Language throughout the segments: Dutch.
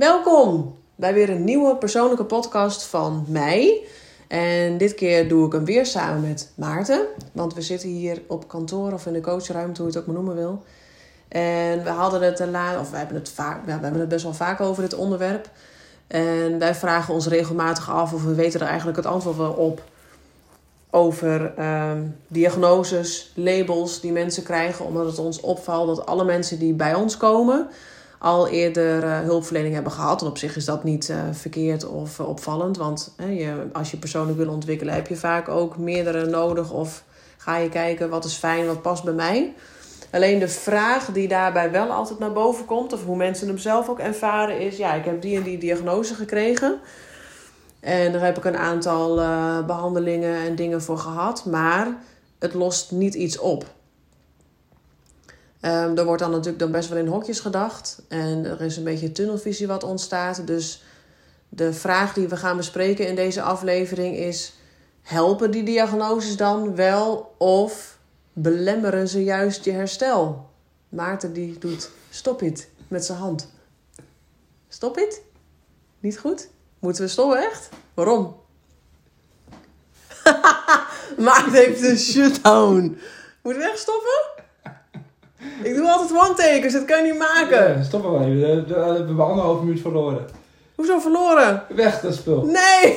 Welkom bij weer een nieuwe persoonlijke podcast van mij. En dit keer doe ik hem weer samen met Maarten. Want we zitten hier op kantoor of in de coachruimte, hoe je het ook maar noemen wil. En we hadden het la of we hebben het, vaak, we hebben het best wel vaak over dit onderwerp. En wij vragen ons regelmatig af of we weten er eigenlijk het antwoord wel op. Over ehm, diagnoses, labels die mensen krijgen. Omdat het ons opvalt dat alle mensen die bij ons komen al eerder uh, hulpverlening hebben gehad. En op zich is dat niet uh, verkeerd of uh, opvallend. Want je, als je persoonlijk wil ontwikkelen, heb je vaak ook meerdere nodig. Of ga je kijken wat is fijn, wat past bij mij. Alleen de vraag die daarbij wel altijd naar boven komt, of hoe mensen hem zelf ook ervaren, is: ja, ik heb die en die diagnose gekregen. En daar heb ik een aantal behandelingen en dingen voor gehad. Maar het lost niet iets op. Um, er wordt dan natuurlijk dan best wel in hokjes gedacht. En er is een beetje tunnelvisie wat ontstaat. Dus de vraag die we gaan bespreken in deze aflevering is: helpen die diagnoses dan wel of belemmeren ze juist je herstel? Maarten die doet stop it met zijn hand. Stop it? Niet goed? Moeten we stoppen echt? Waarom? Maarten heeft een shutdown. Moeten we echt stoppen? Ik doe altijd one-takers, dat kan je niet maken. Ja, stop maar even. We hebben anderhalf minuut verloren. Hoezo verloren? Weg, dat spul. Nee,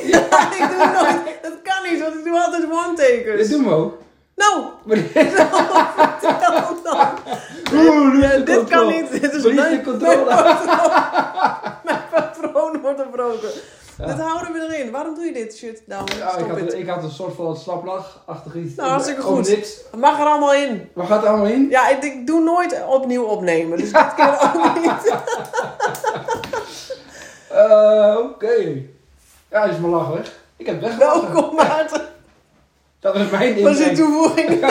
ik doe nooit. Dat kan niet, want ik doe altijd one-takers. Dit doen we ook. Nou, vertel dan. Oeh, Ja, dit kan niet. Dit is de controle. mijn patroon. Mijn patroon Dat houden we erin. Waarom doe je dit shit? Nou, Ja, ik, had, het. ik had een soort van slaplachachtig iets. Nou, hartstikke goed. niks. Mag er allemaal in. Gaat het allemaal in? Ja, ik, ik doe nooit opnieuw opnemen. Dus dit keer ook niet. Eh, Oké. Ja, is mijn lach weg. Ik heb weggelachen. Welkom Maarten. Dat is mijn Dat is een toevoeging.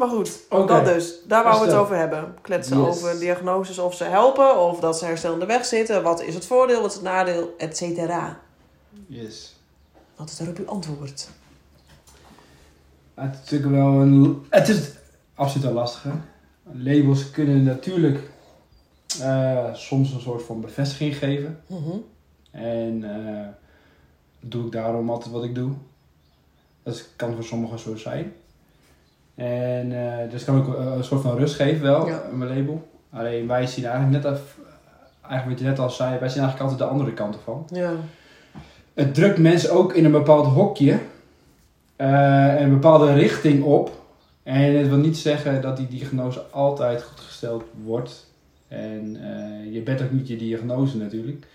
maar goed, Oké. dat dus. Daar wou we het over hebben. Kletsen Yes. over diagnoses, of ze helpen, of dat ze herstellende weg zitten. Wat is het voordeel, wat is het nadeel, et cetera. Yes. Wat is daarop uw antwoord? Het is natuurlijk wel een... Het is absoluut een lastige. Labels kunnen natuurlijk eh, soms een soort van bevestiging geven. Mhm. En eh, doe ik daarom altijd wat ik doe. Dat kan voor sommigen zo zijn. En eh dus kan ook eh, een soort van rust geven wel, Ja. mijn label. Alleen wij zien eigenlijk net, af, eigenlijk wat je net al zei, wij zien eigenlijk altijd de andere kant ervan. Ja. Het drukt mensen ook in een bepaald hokje eh, en een bepaalde richting op. En het wil niet zeggen dat die diagnose altijd goed gesteld wordt. En je bent ook niet je diagnose natuurlijk.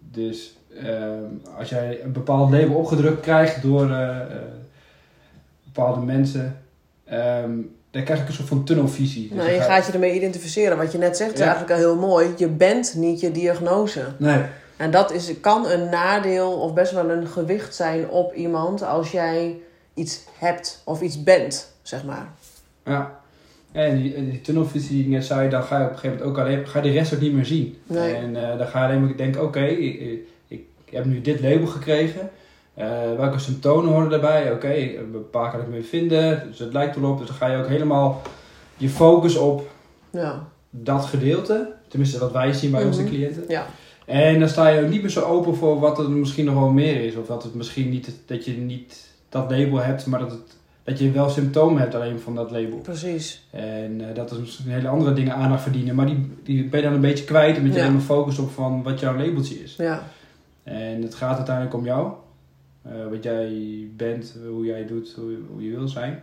Dus als jij een bepaald label opgedrukt krijgt door bepaalde mensen, ehm, dan krijg ik een soort van tunnelvisie. Dus Nou, je ga- gaat je ermee identificeren. Wat je net zegt is Ja. eigenlijk al heel mooi. Je bent niet je diagnose. Nee, En dat is, kan een nadeel of best wel een gewicht zijn op iemand als jij iets hebt of iets bent, zeg maar. ja. En die, tunnelvisie die ik net zei, dan ga je op een gegeven moment ook alleen, ga je de rest ook niet meer zien. Nee. En eh, dan ga je alleen maar denken, oké, ik, ik, ik heb nu dit label gekregen. Eh, welke symptomen horen daarbij? Oké, een paar kan ik mee vinden. Dus het lijkt erop. Dus dan ga je ook helemaal je focus op Ja, dat gedeelte. Tenminste, wat wij zien bij onze Mhm. cliënten. ja. En dan sta je ook niet meer zo open voor wat er misschien nog wel meer is. Of dat het misschien niet, dat je niet dat label hebt, maar dat, het, dat je wel symptomen hebt alleen van dat label. precies. En eh, dat is misschien hele andere dingen aandacht verdienen. Maar die, die ben je dan een beetje kwijt. Omdat je Ja. maar focust op van wat jouw labeltje is. Ja, En het gaat uiteindelijk om jou. Eh, wat jij bent, hoe jij doet, hoe, je wil zijn.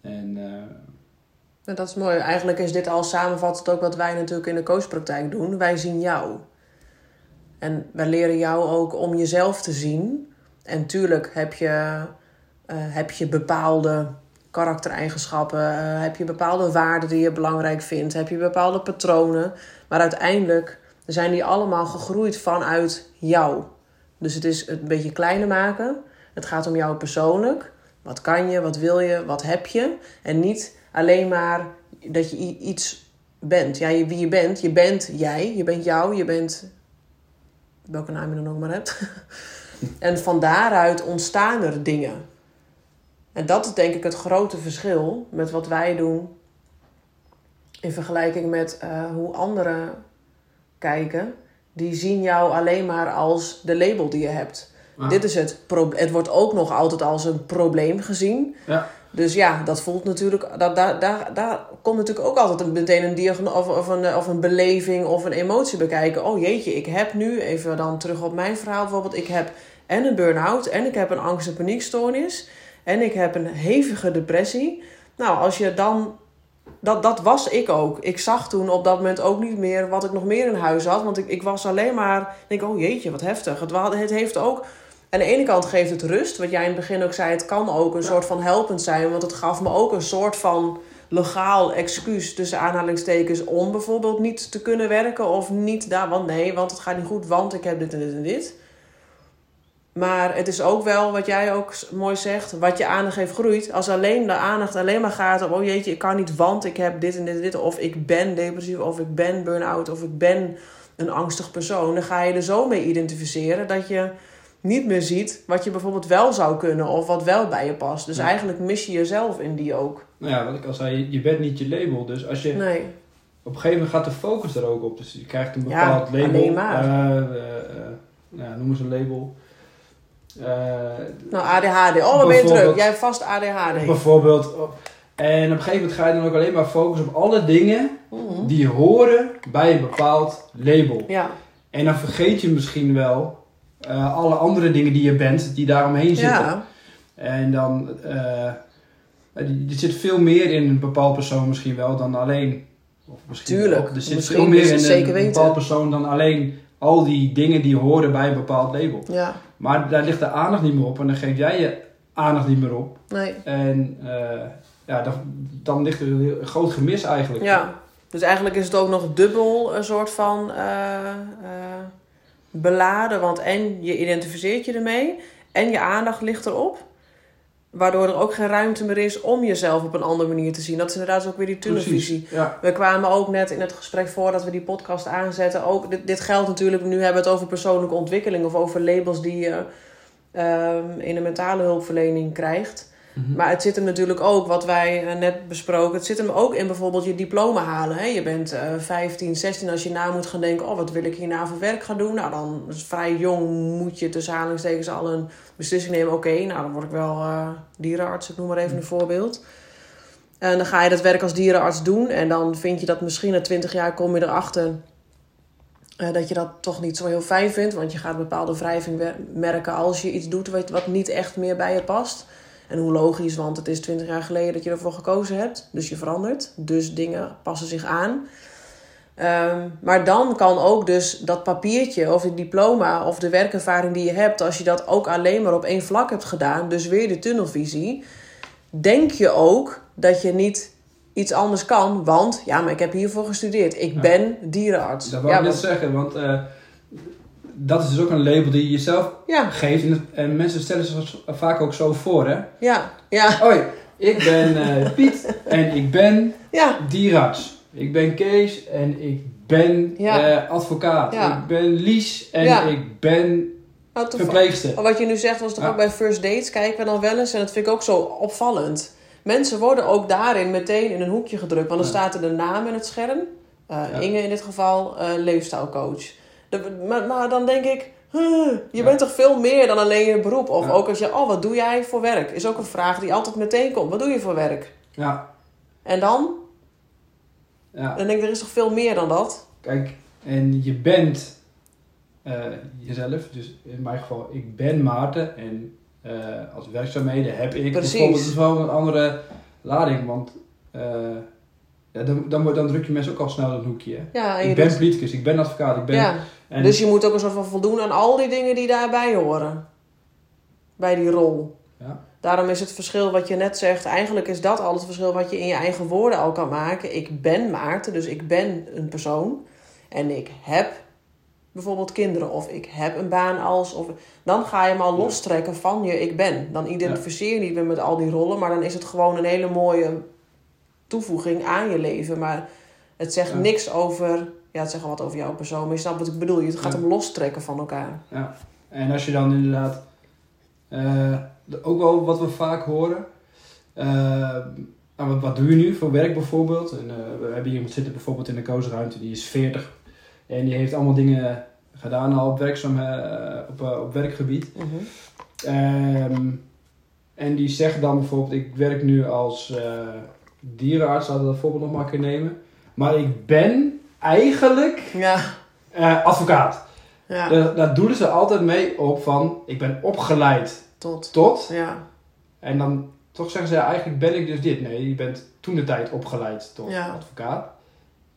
En eh, Nou, dat is mooi. Eigenlijk is dit al samenvattend ook wat wij natuurlijk in de coachpraktijk doen. Wij zien jou. En wij leren jou ook om jezelf te zien. En tuurlijk heb je, eh, heb je bepaalde karaktereigenschappen, eh, heb je bepaalde waarden die je belangrijk vindt, heb je bepaalde patronen. Maar uiteindelijk zijn die allemaal gegroeid vanuit jou. Dus het is het een beetje kleiner maken. Het gaat om jou persoonlijk. Wat kan je, wat wil je, wat heb je? En niet alleen maar dat je iets bent. Ja, wie je bent. Je bent jij, je bent jou, je bent welke naam je dan ook maar hebt. en van daaruit ontstaan er dingen. En dat is denk ik het grote verschil met wat wij doen in vergelijking met eh, hoe anderen kijken, die zien jou alleen maar als de label die je hebt. Ah. Dit is het probleem. Het wordt ook nog altijd als een probleem gezien. Ja. Dus ja, dat voelt natuurlijk. Dat, daar, daar, daar komt natuurlijk ook altijd een, meteen een diagnose of, of, een, of een beleving of een emotie bekijken. Oh jeetje, ik heb nu, even dan terug op mijn verhaal bijvoorbeeld. Ik heb en een burn-out en ik heb een angst- en paniekstoornis. En ik heb een hevige depressie. Nou, als je dan. Dat, dat was ik ook. Ik zag toen op dat moment ook niet meer wat ik nog meer in huis had. Want ik, ik was alleen maar. Denk, oh jeetje, wat heftig. Het, het heeft ook. Aan de ene kant geeft het rust. Wat jij in het begin ook zei, het kan ook een soort van helpend zijn. Want het gaf me ook een soort van legaal excuus tussen aanhalingstekens om bijvoorbeeld niet te kunnen werken of niet daar. Want nee, want het gaat niet goed, want ik heb dit en dit en dit. Maar het is ook wel, wat jij ook mooi zegt, wat je aandacht heeft groeit. Als alleen de aandacht alleen maar gaat op, oh jeetje, ik kan niet, want ik heb dit en dit en dit. Of ik ben depressief, of ik ben burn-out, of ik ben een angstig persoon. Dan ga je er zo mee identificeren dat je niet meer ziet wat je bijvoorbeeld wel zou kunnen of wat wel bij je past. Dus Ja. eigenlijk mis je jezelf in die ook. Nou ja, wat ik al zei, je- bent niet je label. Dus als je Nee. op een gegeven moment gaat de focus er ook op. Dus je krijgt een Ja, bepaald label. alleen maar. eh, eh, eh, nou, noem eens een label. Nou, ADHD. Oh, wat ben je druk? Jij hebt vast ADHD. bijvoorbeeld. oh, En op een gegeven moment ga je dan ook alleen maar focussen op alle dingen Mhm. die horen bij een bepaald label. Ja. En dan vergeet je misschien wel eh, alle andere dingen die je bent, die daaromheen zitten. Ja. En dan, eh, er zit veel meer in een bepaald persoon misschien wel dan alleen. Of misschien Tuurlijk, ook, er zit misschien veel meer in een weten. bepaald persoon dan alleen al die dingen die horen bij een bepaald label. Ja. Maar daar ligt de aandacht niet meer op en dan geef jij je aandacht niet meer op. Nee. En eh, ja, dan, dan ligt er een groot gemis eigenlijk. Ja. Dus eigenlijk is het ook nog dubbel een soort van eh, eh, beladen. Want en je identificeert je ermee en je aandacht ligt erop. Waardoor er ook geen ruimte meer is om jezelf op een andere manier te zien. Dat is inderdaad ook weer die tunnelvisie. Ja. We kwamen ook net in het gesprek voordat we die podcast aanzetten. Ook, dit, dit geldt natuurlijk, nu hebben we het over persoonlijke ontwikkeling of over labels die je ehm, in de mentale hulpverlening krijgt. Mhm. Maar het zit hem natuurlijk ook, wat wij eh, net besproken, het zit hem ook in bijvoorbeeld je diploma halen. Hè? Je bent eh 15, 16, als je na moet gaan denken, oh wat wil ik hierna voor werk gaan doen? Nou dan is vrij jong moet je tussen aanhalingstekens al een beslissing nemen. Oké, nou dan word ik wel eh, dierenarts, ik noem maar even een voorbeeld. En dan ga je dat werk als dierenarts doen en dan vind je dat misschien na 20 jaar kom je erachter eh, dat je dat toch niet zo heel fijn vindt. Want je gaat bepaalde wrijving merken als je iets doet wat, wat niet echt meer bij je past. En hoe logisch, want het is 20 jaar geleden dat je ervoor gekozen hebt. Dus je verandert. Dus dingen passen zich aan. Ehm, maar dan kan ook dus dat papiertje of het diploma of de werkervaring die je hebt, als je dat ook alleen maar op één vlak hebt gedaan, dus weer de tunnelvisie, denk je ook dat je niet iets anders kan, want ja, maar ik heb hiervoor gestudeerd. Ik ben dierenarts. Dat ja, ik net want- zeggen, want eh, dat is dus ook een label die je jezelf ja, geeft. En, mensen stellen zich vaak ook zo voor, hè. ja, ja, Hoi, ik ben eh, Piet en ik ben ja, dierenarts. Ik ben Kees en ik ben Ja. eh, advocaat. Ik ben Lies en ik ben Nou, verpleegster. Wat je nu zegt was toch ook bij first dates kijken we dan wel eens. En dat vind ik ook zo opvallend. Mensen worden ook daarin meteen in een hoekje gedrukt. Want dan staat er de naam in het scherm. Eh. Inge in dit geval, leefstijlcoach. De- maar, maar dan denk ik, huh, je Ja. bent toch veel meer dan alleen je beroep. Of Ja. ook als je, oh wat doe jij voor werk? Is ook een vraag die altijd meteen komt. Wat doe je voor werk? Ja, En dan? ja. Dan denk ik, er is toch veel meer dan dat? Kijk, en je bent eh, jezelf. Dus in mijn geval, ik ben Maarten. En eh, als werkzaamheden heb ik Precies. bijvoorbeeld wel een andere lading. Want eh, ja, dan, dan, dan druk je mensen ook al snel een hoekje. hè. Ja, Ik ben doet- politicus, ik ben advocaat, ik ben... ja. En, Dus je moet ook een soort van voldoen aan al die dingen die daarbij horen. Bij die rol. Ja. Daarom is het verschil wat je net zegt, eigenlijk is dat al het verschil wat je in je eigen woorden al kan maken. Ik ben Maarten, dus ik ben een persoon. En ik heb bijvoorbeeld kinderen of ik heb een baan als. Of, dan ga je hem al lostrekken van je ik ben. Dan identificeer je niet meer met al die rollen, maar dan is het gewoon een hele mooie toevoeging aan je leven. Maar het zegt Ja. niks over. Ja, het zegt wel wat over jouw persoon, maar je snapt wat ik bedoel. Je gaat hem lostrekken van elkaar. Ja, en als je dan inderdaad, eh, ook wel wat we vaak horen, eh, nou, wat, wat doe je nu voor werk bijvoorbeeld? En, eh, we hebben hier iemand zitten bijvoorbeeld in de koosruimte, die is 40. En die heeft allemaal dingen gedaan al op, werkzaam, op, op werkgebied. Mhm. Ehm, en die zegt dan bijvoorbeeld, ik werk nu als dierenarts, laten we dat voorbeeld nog maar kunnen nemen. Maar ik ben eigenlijk Ja, eh, advocaat. ja. Daar, daar doelen ze altijd mee op van, ik ben opgeleid Tot. tot. Ja, En dan toch zeggen ze, eigenlijk ben ik dus dit. Nee, je bent toen de tijd opgeleid tot Ja. advocaat.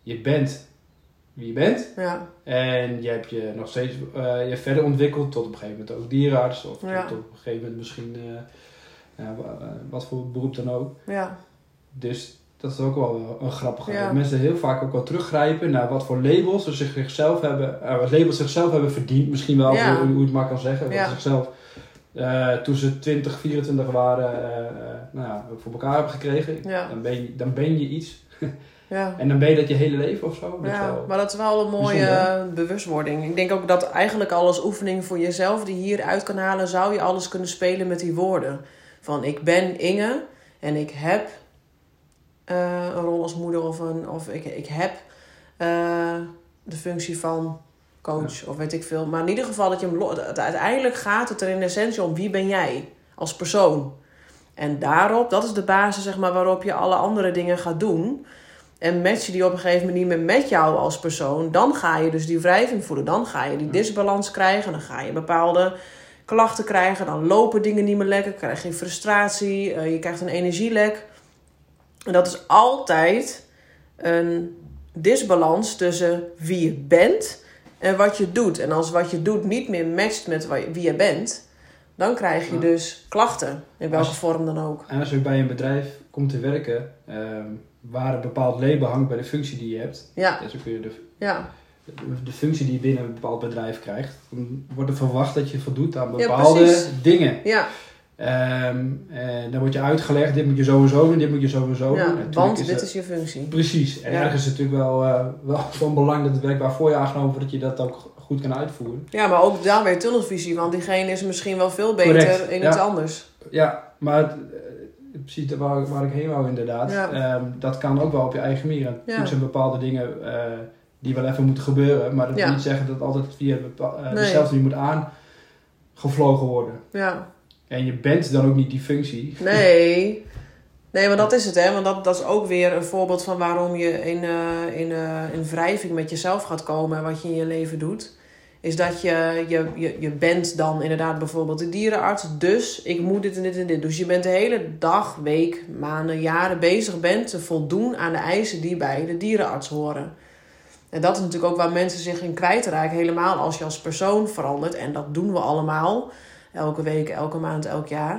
Je bent wie je bent. ja, En je hebt je nog steeds eh, je verder ontwikkeld tot op een gegeven moment ook dierenarts. Of Ja. tot op een gegeven moment misschien eh, wat voor beroep dan ook. ja, Dus dat is ook wel een grappige. Ja. Dat mensen heel vaak ook wel teruggrijpen naar wat voor labels ze zichzelf hebben, eh, wat labels zichzelf hebben verdiend. Misschien wel, Ja. hoe, hoe het maar kan zeggen. Wat zichzelf eh, toen ze 20, 24 waren, eh, nou ja, voor elkaar hebben gekregen. Dan, ben je, dan ben je iets. ja. En dan ben je dat je hele leven of zo. Dat Ja, maar dat is wel een mooie bijzonder. bewustwording. Ik denk ook dat eigenlijk al als oefening voor jezelf die je hieruit kan halen, zou je alles kunnen spelen met die woorden. Van ik ben Inge en ik heb eh, een rol als moeder of, een, of ik, ik heb eh, de functie van coach of weet ik veel. Maar in ieder geval dat je hem uiteindelijk gaat het er in essentie om wie ben jij als persoon. En daarop, dat is de basis zeg maar, waarop je alle andere dingen gaat doen. En match je die op een gegeven moment niet meer met jou als persoon, dan ga je dus die wrijving voelen. Dan ga je die disbalans krijgen, dan ga je bepaalde klachten krijgen, dan lopen dingen niet meer lekker, krijg je frustratie, eh, je krijgt een energielek. En dat is altijd een disbalans tussen wie je bent en wat je doet. En als wat je doet niet meer matcht met wie je bent, dan krijg je Ja. dus klachten, in welke Als- vorm dan ook. En als je bij een bedrijf komt te werken, ehm, waar een bepaald label hangt bij de functie die je hebt, Ja, dus ook weer de, ja, de functie die je binnen een bepaald bedrijf krijgt, dan wordt er verwacht dat je voldoet aan Ja, bepaalde precies. dingen. ja. En dan wordt je uitgelegd, dit moet je sowieso doen, dit moet je sowieso doen. ja want is dit is je functie. Precies. En Ja. ergens is het natuurlijk wel, eh, wel van belang dat het werk waarvoor je aangenomen wordt, dat je dat ook goed kan uitvoeren. Ja, maar ook daar weer tunnelvisie, want diegene is misschien wel veel beter Correct, in ja. iets anders. Ja, maar het, eh, precies waar, waar ik heen wou inderdaad. Ja. Ehm, dat kan ook wel op je eigen manier. En Ja. Natuurlijk zijn bepaalde dingen die wel even moeten gebeuren. Maar dat Ja. wil niet zeggen dat het altijd via eh, Nee. dezelfde manier moet aangevlogen worden. Ja, En je bent dan ook niet die functie. nee. Nee, maar dat is het, hè. Want dat, dat is ook weer een voorbeeld van waarom je in, eh, in, eh, in wrijving met jezelf gaat komen en wat je in je leven doet. Is dat je, je, je, je bent dan inderdaad bijvoorbeeld de dierenarts, dus ik moet dit en dit en dit. Dus je bent de hele dag, week, maanden, jaren bezig bent te voldoen aan de eisen die bij de dierenarts horen. En dat is natuurlijk ook waar mensen zich in kwijtraken, helemaal als je als persoon verandert. En dat doen we allemaal, elke week, elke maand, elk jaar.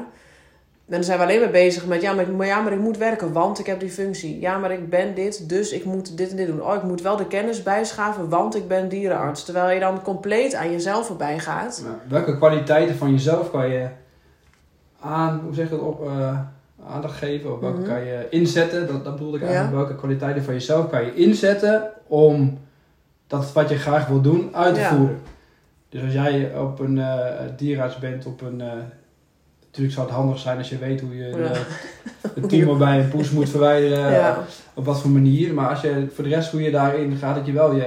En dan zijn we alleen maar bezig met, ja maar, ik, maar ja, maar ik moet werken, want ik heb die functie. Ja, maar ik ben dit, dus ik moet dit en dit doen. Oh, ik moet wel de kennis bijschaven, want ik ben dierenarts. Terwijl je dan compleet aan jezelf voorbij gaat. Welke kwaliteiten van jezelf kan je aan, hoe zeg je het, op, eh, aandacht geven? Of welke Mhm. kan je inzetten? Dat, dat bedoelde ik Ja. eigenlijk. Welke kwaliteiten van jezelf kan je inzetten om dat wat je graag wil doen uit te Ja. voeren? Dus als jij op een dierenarts bent, op een... eh, natuurlijk zou het handig zijn als je weet hoe je een, Ja. eh, een tumor bij een poes moet verwijderen. ja, Op wat voor manier. Maar als je voor de rest hoe je daarin gaat, dat je wel je,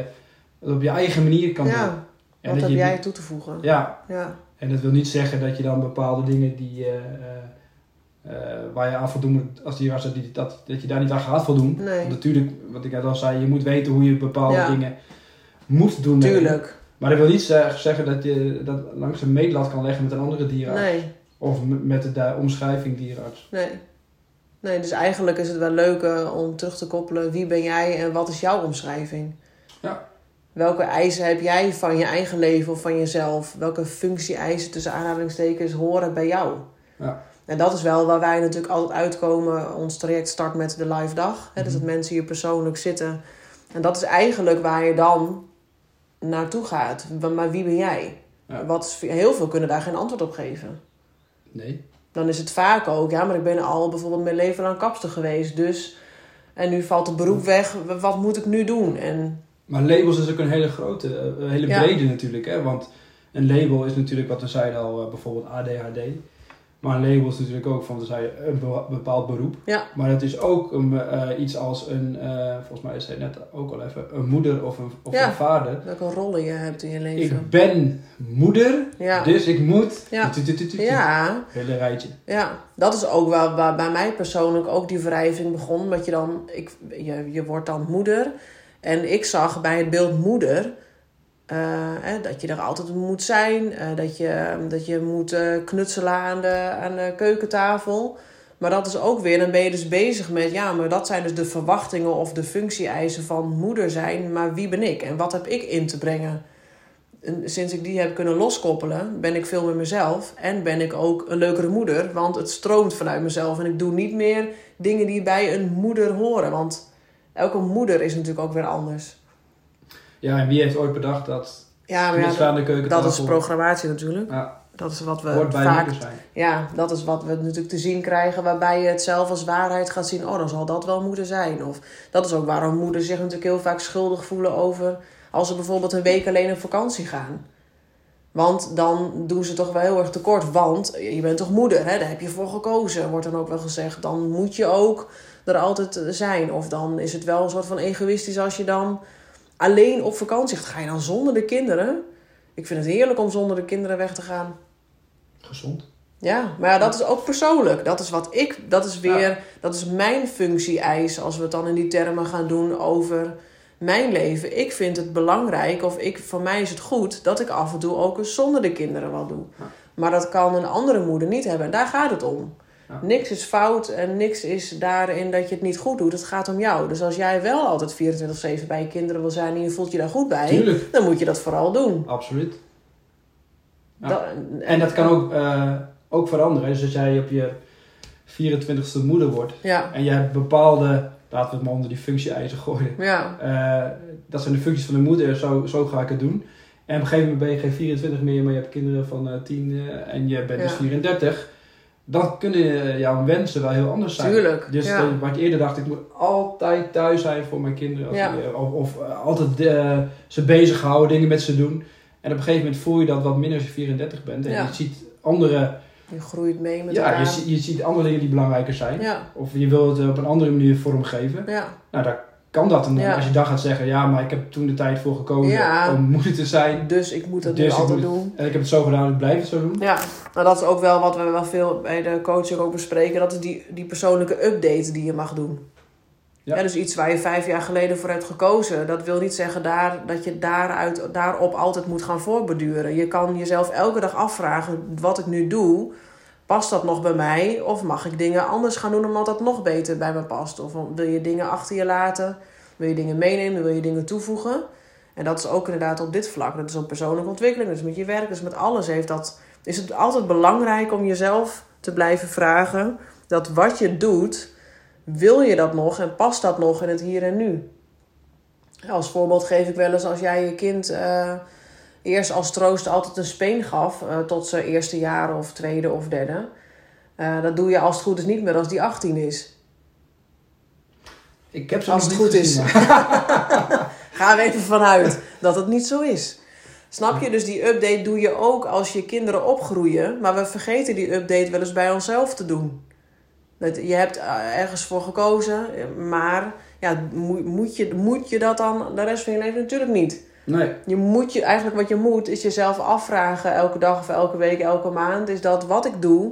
het op je eigen manier kan doen. En wat dat heb je- jij toe te voegen? Ja, Ja, en dat wil niet zeggen dat je dan bepaalde dingen die, waar je aan voldoen moet, als die was, dat, dat, dat je daar niet aan gaat voldoen. nee, Want natuurlijk, wat ik net al zei, je moet weten hoe je bepaalde Ja. dingen moet doen. tuurlijk. Maar dat wil niet zeg- zeggen dat je dat langs een meetlat kan leggen met een andere dierenarts. Nee, Of met de omschrijving dierenarts. nee. Nee, dus eigenlijk is het wel leuk om terug te koppelen. Wie ben jij en wat is jouw omschrijving? Ja. Welke eisen heb jij van je eigen leven of van jezelf? Welke functie-eisen tussen aanhalingstekens horen bij jou? Ja. En dat is wel waar wij natuurlijk altijd uitkomen. Ons traject start met de live dag. Hè? Dus dat Mhm. mensen hier persoonlijk zitten. En dat is eigenlijk waar je dan naartoe gaat. Maar wie ben jij? Ja. Wat heel veel kunnen daar geen antwoord op geven. Nee. Dan is het vaak ook, ja, maar ik ben al bijvoorbeeld mijn leven lang kapster geweest. Dus, en nu valt het beroep weg. Wat moet ik nu doen? En Maar labels is ook een hele grote, eh, een hele Ja. brede natuurlijk. Hè? Want een label is natuurlijk wat we zeiden al, eh, bijvoorbeeld ADHD. Maar een label is natuurlijk ook van, zei je, een be- bepaald beroep. Ja. Maar het is ook een, eh, iets als een, eh, volgens mij zei je net ook al even, een moeder of een, of Ja. een vader. Welke rollen je hebt in je leven. Ik ben moeder, Ja. dus ik moet. Ja. Ja, Hele rijtje. ja, dat is ook waar, waar bij mij persoonlijk ook die wrijving begon. Dat je dan, ik, je, je wordt dan moeder. En ik zag bij het beeld moeder eh, dat je er altijd moet zijn. eh, dat, je, dat je moet eh, knutselen aan de, aan de keukentafel. Maar dat is ook weer, dan ben je dus bezig met, ja, maar dat zijn dus de verwachtingen of de functie-eisen van moeder zijn. Maar wie ben ik en wat heb ik in te brengen? En sinds ik die heb kunnen loskoppelen, ben ik veel meer mezelf. En ben ik ook een leukere moeder, want het stroomt vanuit mezelf. En ik doe niet meer dingen die bij een moeder horen. Want elke moeder is natuurlijk ook weer anders. Ja, en wie heeft ooit bedacht dat Ja, maar ja, knutselen aan de keukentafel dat is programmatie natuurlijk. ja, Dat is wat we hoort bij vaak. Ja, dat is wat we natuurlijk te zien krijgen, waarbij je het zelf als waarheid gaat zien. Oh, dan zal dat wel moeder zijn. Of dat is ook waarom moeders zich natuurlijk heel vaak schuldig voelen over als ze bijvoorbeeld een week alleen op vakantie gaan. Want dan doen ze toch wel heel erg tekort. Want je bent toch moeder, hè? daar heb je voor gekozen, wordt dan ook wel gezegd. Dan moet je ook er altijd zijn. Of dan is het wel een soort van egoïstisch als je dan alleen op vakantie gaat. Ga je dan zonder de kinderen? Ik vind het heerlijk om zonder de kinderen weg te gaan. Gezond. Ja, maar ja, dat is ook persoonlijk. Dat is wat ik, dat is weer, dat is mijn functie-eis als we het dan in die termen gaan doen over mijn leven. Ik vind het belangrijk, of ik, voor mij is het goed, dat ik af en toe ook eens zonder de kinderen wat doe. Ja. Maar dat kan een andere moeder niet hebben. En daar gaat het om. Ja. Niks is fout en niks is daarin dat je het niet goed doet. Het gaat om jou. Dus als jij wel altijd 24-7 bij je kinderen wil zijn en je voelt je daar goed bij, Tuurlijk, dan moet je dat vooral doen. absoluut. Ja. Dat- En dat kan ook, eh, ook veranderen. Dus als jij op je 24ste moeder wordt Ja, en je hebt bepaalde, laten we het maar onder die functie-eisen gooien. ja, Eh, dat zijn de functies van de moeder, zo, zo ga ik het doen. En op een gegeven moment ben je geen 24 meer, maar je hebt kinderen van eh 10 eh, en je bent dus Ja. 34. Dan kunnen jouw wensen wel heel anders zijn. tuurlijk. Dus ja. eh, wat ik eerder dacht, ik moet altijd thuis zijn voor mijn kinderen. Als Ja. die, of of eh, altijd eh, ze bezighouden, dingen met ze doen. En op een gegeven moment voel je dat wat minder als je 34 bent. En Ja. je ziet andere, Je groeit mee met ja, elkaar. je, ziet- je ziet andere dingen die belangrijker zijn. Of je wil het op een andere manier vormgeven. ja, Nou, daar kan dat dan. Ja. Als je dan gaat zeggen, ja, maar ik heb toen de tijd voor gekozen Ja. om moeder te zijn. dus ik moet dat Dus nu altijd moet- doen. En ik heb het zo gedaan, ik blijf het zo doen. Ja, nou dat is ook wel wat we wel veel bij de coaching ook bespreken. Dat is die, die persoonlijke update die je mag doen. Ja. Ja. dus iets waar je vijf jaar geleden voor hebt gekozen. Dat wil niet zeggen daar, dat je daaruit, daarop altijd moet gaan voorbeduren. Je kan jezelf elke dag afvragen, wat ik nu doe, past dat nog bij mij? Of mag ik dingen anders gaan doen omdat dat nog beter bij me past? Of wil je dingen achter je laten? Wil je dingen meenemen? Wil je dingen toevoegen? En dat is ook inderdaad op dit vlak. Dat is een persoonlijke ontwikkeling. Dus met je werk, dus met alles heeft dat... Is het altijd belangrijk om jezelf te blijven vragen... dat wat je doet, wil je dat nog en past dat nog in het hier en nu? Als voorbeeld geef ik wel eens als jij je kind eh, eerst als troost altijd een speen gaf... eh, tot zijn eerste jaar of tweede of derde... eh, dat doe je als het goed is niet meer als die 18 is. Ik heb ze Als het goed gezien, is. Ga er even vanuit dat het niet zo is. Snap je? Dus die update doe je ook als je kinderen opgroeien. Maar we vergeten die update wel eens bij onszelf te doen. Dat, je hebt eh, ergens voor gekozen, maar ja, moet, je, moet je dat dan de rest van je leven natuurlijk niet. Nee, Je moet je, eigenlijk wat je moet, is jezelf afvragen elke dag of elke week, elke maand. Is dat wat ik doe,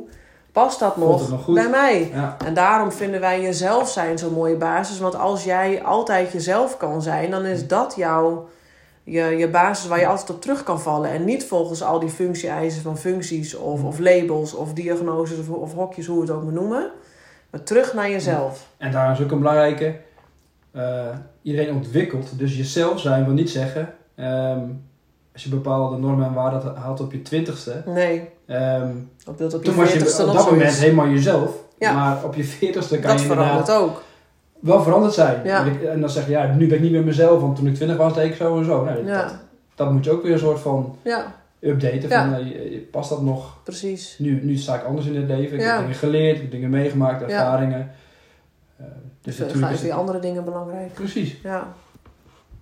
past dat nog, bij mij? ja. En daarom vinden wij jezelf zijn zo'n mooie basis. Want als jij altijd jezelf kan zijn, dan is dat jouw je, je basis waar je altijd op terug kan vallen. En niet volgens al die functie-eisen van functies of, of labels of diagnoses of, of hokjes, hoe we het ook maar noemen. Maar terug naar jezelf. En daar is ook een belangrijke. eh, iedereen ontwikkelt. Dus jezelf zijn wil niet zeggen. Ehm, als je bepaalde normen en waarden haalt op je twintigste. Nee, ehm op dat op je toen was je op dat moment helemaal jezelf. Ja. Maar op je veertigste kan Dat je inderdaad verandert ook. wel veranderd zijn. Ja. En, ik- en dan zeg je, ja, nu ben ik niet meer mezelf. Want toen ik twintig was, deed ik zo en zo. Dat, Ja, dat moet je ook weer een soort van ja, updaten. Van, eh, past dat nog? precies. Nu, nu sta ik anders in het leven. Ik Ja. heb dingen geleerd, ik heb dingen meegemaakt, ervaringen. Eh, Dus dus natuurlijk is weer andere dingen belangrijk. Precies. Ja.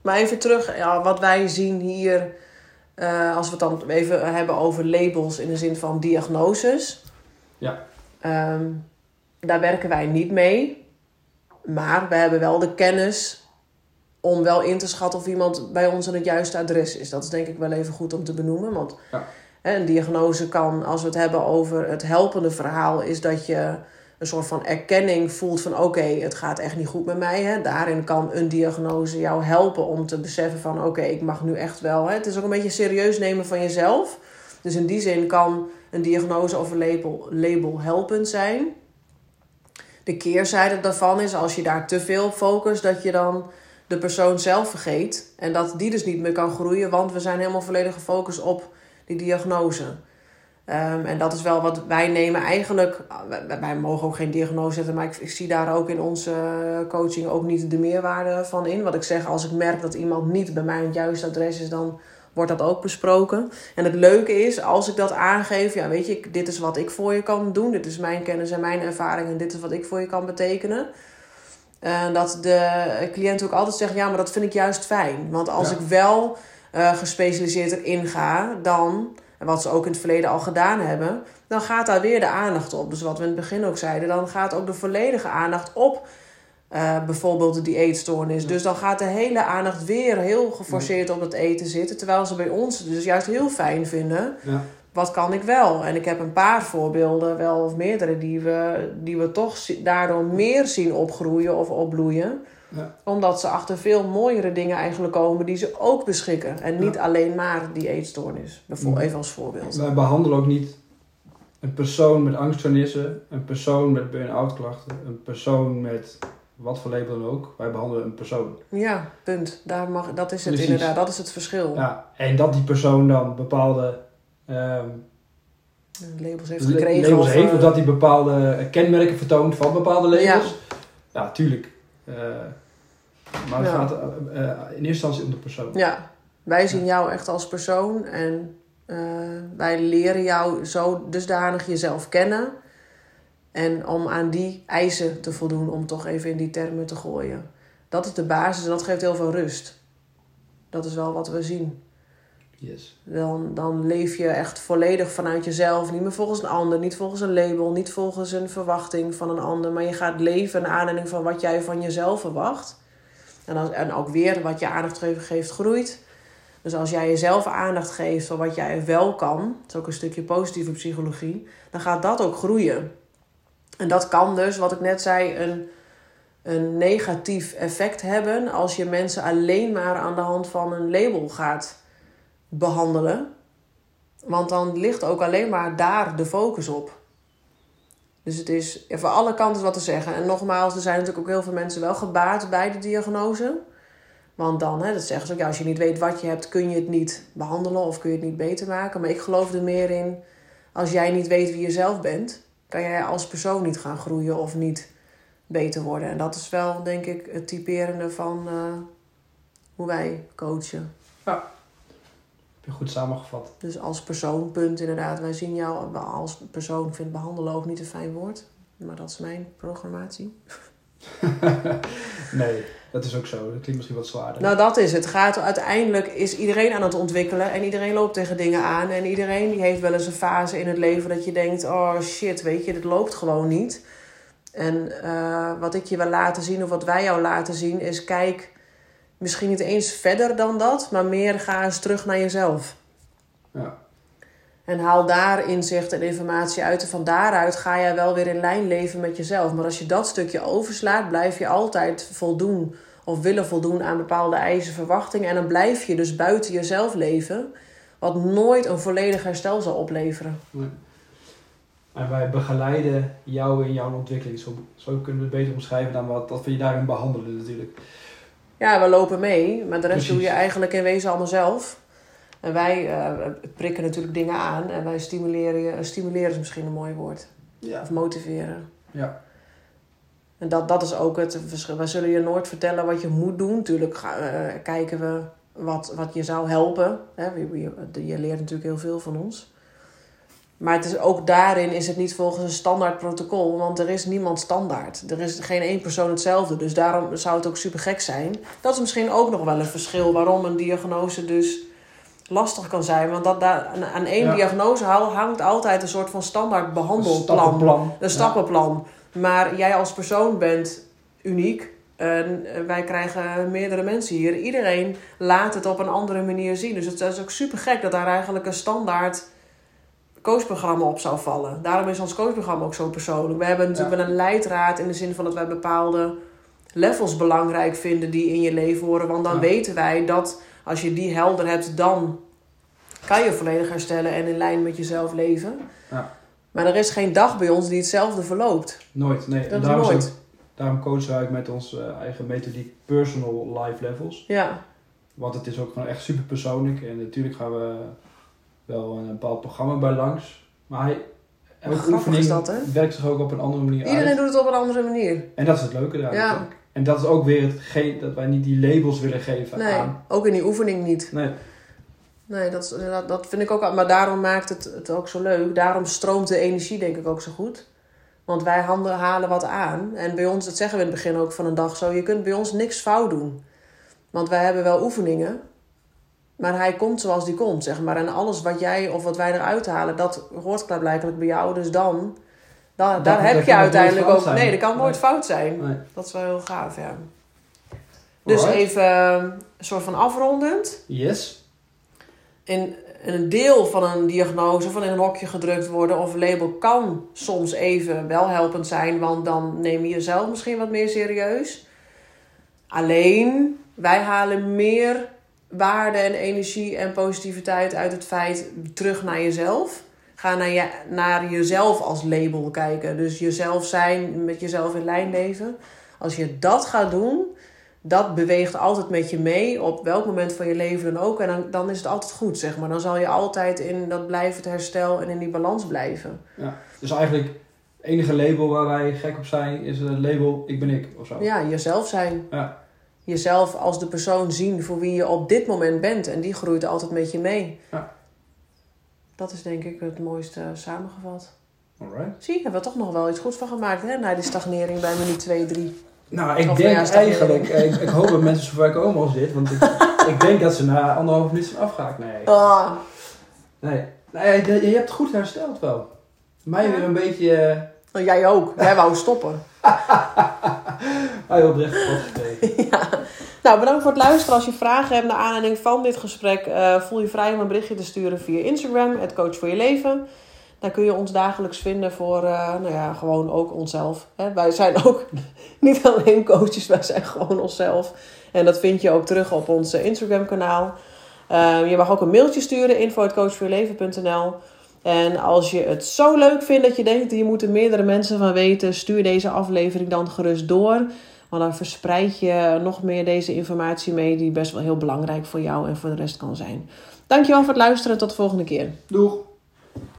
Maar even terug, ja, wat wij zien hier, eh, als we het dan even hebben over labels in de zin van diagnoses. Ja. Ehm, daar werken wij niet mee. Maar we hebben wel de kennis om wel in te schatten of iemand bij ons aan het juiste adres is. Dat is denk ik wel even goed om te benoemen. Want Ja. hè, een diagnose kan, als we het hebben over het helpende verhaal, is dat je een soort van erkenning voelt van oké, het gaat echt niet goed met mij. Hè. Daarin kan een diagnose jou helpen om te beseffen van oké, ik mag nu echt wel. Hè. Het is ook een beetje serieus nemen van jezelf. Dus in die zin kan een diagnose of een label, label helpend zijn. De keerzijde daarvan is als je daar te veel op focust, dat je dan de persoon zelf vergeet. En dat die dus niet meer kan groeien, want we zijn helemaal volledig gefocust op die diagnose. Ehm, en dat is wel wat wij nemen eigenlijk. Wij, wij mogen ook geen diagnose zetten, maar ik, ik zie daar ook in onze coaching ook niet de meerwaarde van in. Wat ik zeg, als ik merk dat iemand niet bij mij het juiste adres is, dan wordt dat ook besproken. En het leuke is, als ik dat aangeef, ja, weet je, ik- dit is wat ik voor je kan doen, dit is mijn kennis en mijn ervaring en dit is wat ik voor je kan betekenen. En dat de cliënt ook altijd zegt, ja, maar dat vind ik juist fijn. Want als Ja. ik wel eh, gespecialiseerd erin ga, dan, en wat ze ook in het verleden al gedaan hebben, dan gaat daar weer de aandacht op. Dus wat we in het begin ook zeiden, dan gaat ook de volledige aandacht op eh, bijvoorbeeld de dieetstoornis. Dus dan gaat de hele aandacht weer heel geforceerd op het eten zitten. Terwijl ze bij ons dus juist heel fijn vinden. Ja. Wat kan ik wel? En ik heb een paar voorbeelden, wel of meerdere, die we, die we toch daardoor meer zien opgroeien of opbloeien. Ja. Omdat ze achter veel mooiere dingen eigenlijk komen die ze ook beschikken. En niet alleen maar die eetstoornis. Bijvoorbeeld, Mhm. even als voorbeeld. Wij behandelen ook niet een persoon met angststoornissen, een persoon met burn-out klachten, een persoon met wat voor label dan ook. Wij behandelen een persoon. Ja, punt. Daar mag, dat is het Precies. inderdaad. Dat is het verschil. Ja, en dat die persoon dan bepaalde ehm, Labels heeft gekregen. labels of, heeft, eh, of dat hij bepaalde eh, kenmerken vertoont van bepaalde labels. Ja, tuurlijk. Eh, maar het Ja. gaat eh, eh, in eerste instantie om de persoon. Ja, wij zien jou echt als persoon en wij leren jou zo dusdanig jezelf kennen. En om aan die eisen te voldoen, om toch even in die termen te gooien. Dat is de basis en dat geeft heel veel rust. Dat is wel wat we zien. Dan, dan leef je echt volledig vanuit jezelf. Niet meer volgens een ander, niet volgens een label, niet volgens een verwachting van een ander. Maar je gaat leven naar aanleiding van wat jij van jezelf verwacht. En, als, en ook weer wat je aandacht geeft, groeit. Dus als jij jezelf aandacht geeft voor wat jij wel kan, dat is ook een stukje positieve psychologie, dan gaat dat ook groeien. En dat kan dus, wat ik net zei, een, een negatief effect hebben als je mensen alleen maar aan de hand van een label gaat behandelen. Want dan ligt ook alleen maar daar de focus op. Dus het is voor alle kanten wat te zeggen. En nogmaals, er zijn natuurlijk ook heel veel mensen wel gebaat bij de diagnose. Want dan, hè, dat zeggen ze ook, ja, als je niet weet wat je hebt, kun je het niet behandelen of kun je het niet beter maken. Maar ik geloof er meer in, als jij niet weet wie je zelf bent, kan jij als persoon niet gaan groeien of niet beter worden. En dat is wel, denk ik, het typerende van eh, hoe wij coachen. Heb je goed samengevat. Dus als persoon, punt inderdaad. Wij zien jou als persoon. Ik vind behandelen ook niet een fijn woord. Maar dat is mijn programmatie. nee, dat is ook zo. Dat klinkt misschien wat zwaarder. Nou, dat is het. Gaat uiteindelijk is iedereen aan het ontwikkelen. En iedereen loopt tegen dingen aan. En iedereen die heeft wel eens een fase in het leven dat je denkt... Oh shit, weet je, dit loopt gewoon niet. En eh, wat ik je wil laten zien, of wat wij jou laten zien, is kijk... Misschien niet eens verder dan dat, maar meer ga eens terug naar jezelf. Ja. En haal daar inzicht en informatie uit. En van daaruit ga jij wel weer in lijn leven met jezelf. Maar als je dat stukje overslaat, blijf je altijd voldoen of willen voldoen aan bepaalde eisen, verwachtingen. En dan blijf je dus buiten jezelf leven, wat nooit een volledig herstel zal opleveren. Nee. En wij begeleiden jou in jouw ontwikkeling. Zo, zo kunnen we het beter omschrijven dan wat, wat we je daarin behandelen natuurlijk. Ja, we lopen mee, maar de rest Precies. doe je eigenlijk in wezen allemaal zelf. En wij eh, prikken natuurlijk dingen aan en wij stimuleren je. Stimuleren is misschien een mooi woord. Ja. Of motiveren. Ja. En dat, dat is ook het verschil. Wij zullen je nooit vertellen wat je moet doen. Natuurlijk eh, kijken we wat, wat je zou helpen. Hè? Je, je, je leert natuurlijk heel veel van ons. Maar het is, ook daarin is het niet volgens een standaard protocol. Want er is niemand standaard. Er is geen één persoon hetzelfde. Dus daarom zou het ook super gek zijn. Dat is misschien ook nog wel een verschil waarom een diagnose dus lastig kan zijn. Want dat daar, aan- één Ja. diagnose hang- hangt altijd een soort van standaard behandelplan. Stappenplan. Een stappenplan. Maar jij als persoon bent uniek. En eh, wij krijgen meerdere mensen hier. Iedereen laat het op een andere manier zien. Dus het is ook super gek dat daar eigenlijk een standaard coachprogramma op zou vallen. Daarom is ons coachprogramma ook zo persoonlijk. We hebben natuurlijk wel een leidraad in de zin van dat wij bepaalde levels belangrijk vinden die in je leven horen. Want dan Ja. weten wij dat als je die helder hebt, dan kan je volledig herstellen en in lijn met jezelf leven. Ja. Maar er is geen dag bij ons die hetzelfde verloopt. Nooit, nee. Dat daarom, nooit. ook- daarom coachen wij met onze eigen methodiek personal life levels. Ja, Want het is ook gewoon echt super persoonlijk. En natuurlijk gaan we wel een bepaald programma bij langs. Maar hij, elke oefening dat, werkt zich ook op een andere manier iedereen uit. doet het op een andere manier. En dat is het leuke eraan. Ja. En dat is ook weer hetgeen dat wij niet die labels willen geven Nee, aan. ook in die oefening niet. Nee, Nee, dat, dat vind ik ook. Maar daarom maakt het het ook zo leuk. Daarom stroomt de energie denk ik ook zo goed. Want wij handen halen wat aan. En bij ons, dat zeggen we in het begin ook van een dag zo. Je kunt bij ons niks fout doen. Want wij hebben wel oefeningen. Maar hij komt zoals die komt, zeg maar. En alles wat jij of wat wij eruit halen, dat hoort klaarblijkelijk bij jou. Dus dan, daar, Dat- daar heb je uiteindelijk ook... zijn. Nee, dat kan nooit Nee. fout zijn. nee. Dat is wel heel gaaf, ja. Dus Alright. even eh, een soort van afrondend. Yes. in een deel van een diagnose van in een hokje gedrukt worden of label kan soms even wel helpend zijn, want dan neem je jezelf misschien wat meer serieus. Alleen wij halen meer waarde en energie en positiviteit uit het feit terug naar jezelf. Ga naar, je, naar jezelf als label kijken. Dus jezelf zijn, met jezelf in lijn leven. Als je dat gaat doen, dat beweegt altijd met je mee. Op welk moment van je leven dan ook. En dan, dan is het altijd goed, zeg maar. Dan zal je altijd in dat blijvend herstel en in die balans blijven. Ja. Dus eigenlijk het enige label waar wij gek op zijn is het label ik ben ik of zo. Ja, jezelf zijn. Ja. Jezelf als de persoon zien voor wie je op dit moment bent. En die groeit altijd met je mee. Ja. Dat is denk ik het mooiste samengevat. Alright. Zie, hebben we toch nog wel iets goeds van gemaakt, hè? Na die stagnering bij minuut 2, 3. Nou, ik Of denk ja, eigenlijk, eh, ik, ik hoop dat mensen zo ver komen als dit, want ik, ik denk dat ze na anderhalf minuut zijn afgehaakt. Nee. Ah, Nee, nee je, je hebt goed hersteld wel. Mij Ja. weer een beetje eh nou, jij ook. Jij wou stoppen. hij oprecht ja. Nou, bedankt voor het luisteren. Als je vragen hebt naar aanleiding van dit gesprek, eh, voel je vrij om een berichtje te sturen via Instagram, het Coach voor je Leven. Daar kun je ons dagelijks vinden voor, eh, nou ja, gewoon ook onszelf. Hè? Wij zijn ook niet alleen coaches, wij zijn gewoon onszelf. En dat vind je ook terug op ons eh, Instagram-kanaal. Eh, je mag ook een mailtje sturen, info.coachvoorjeleven.nl. En als je het zo leuk vindt dat je denkt, hier moeten meerdere mensen van weten, stuur deze aflevering dan gerust door. Want dan verspreid je nog meer deze informatie mee, die best wel heel belangrijk voor jou en voor de rest kan zijn. Dankjewel voor het luisteren. Tot de volgende keer. Doeg!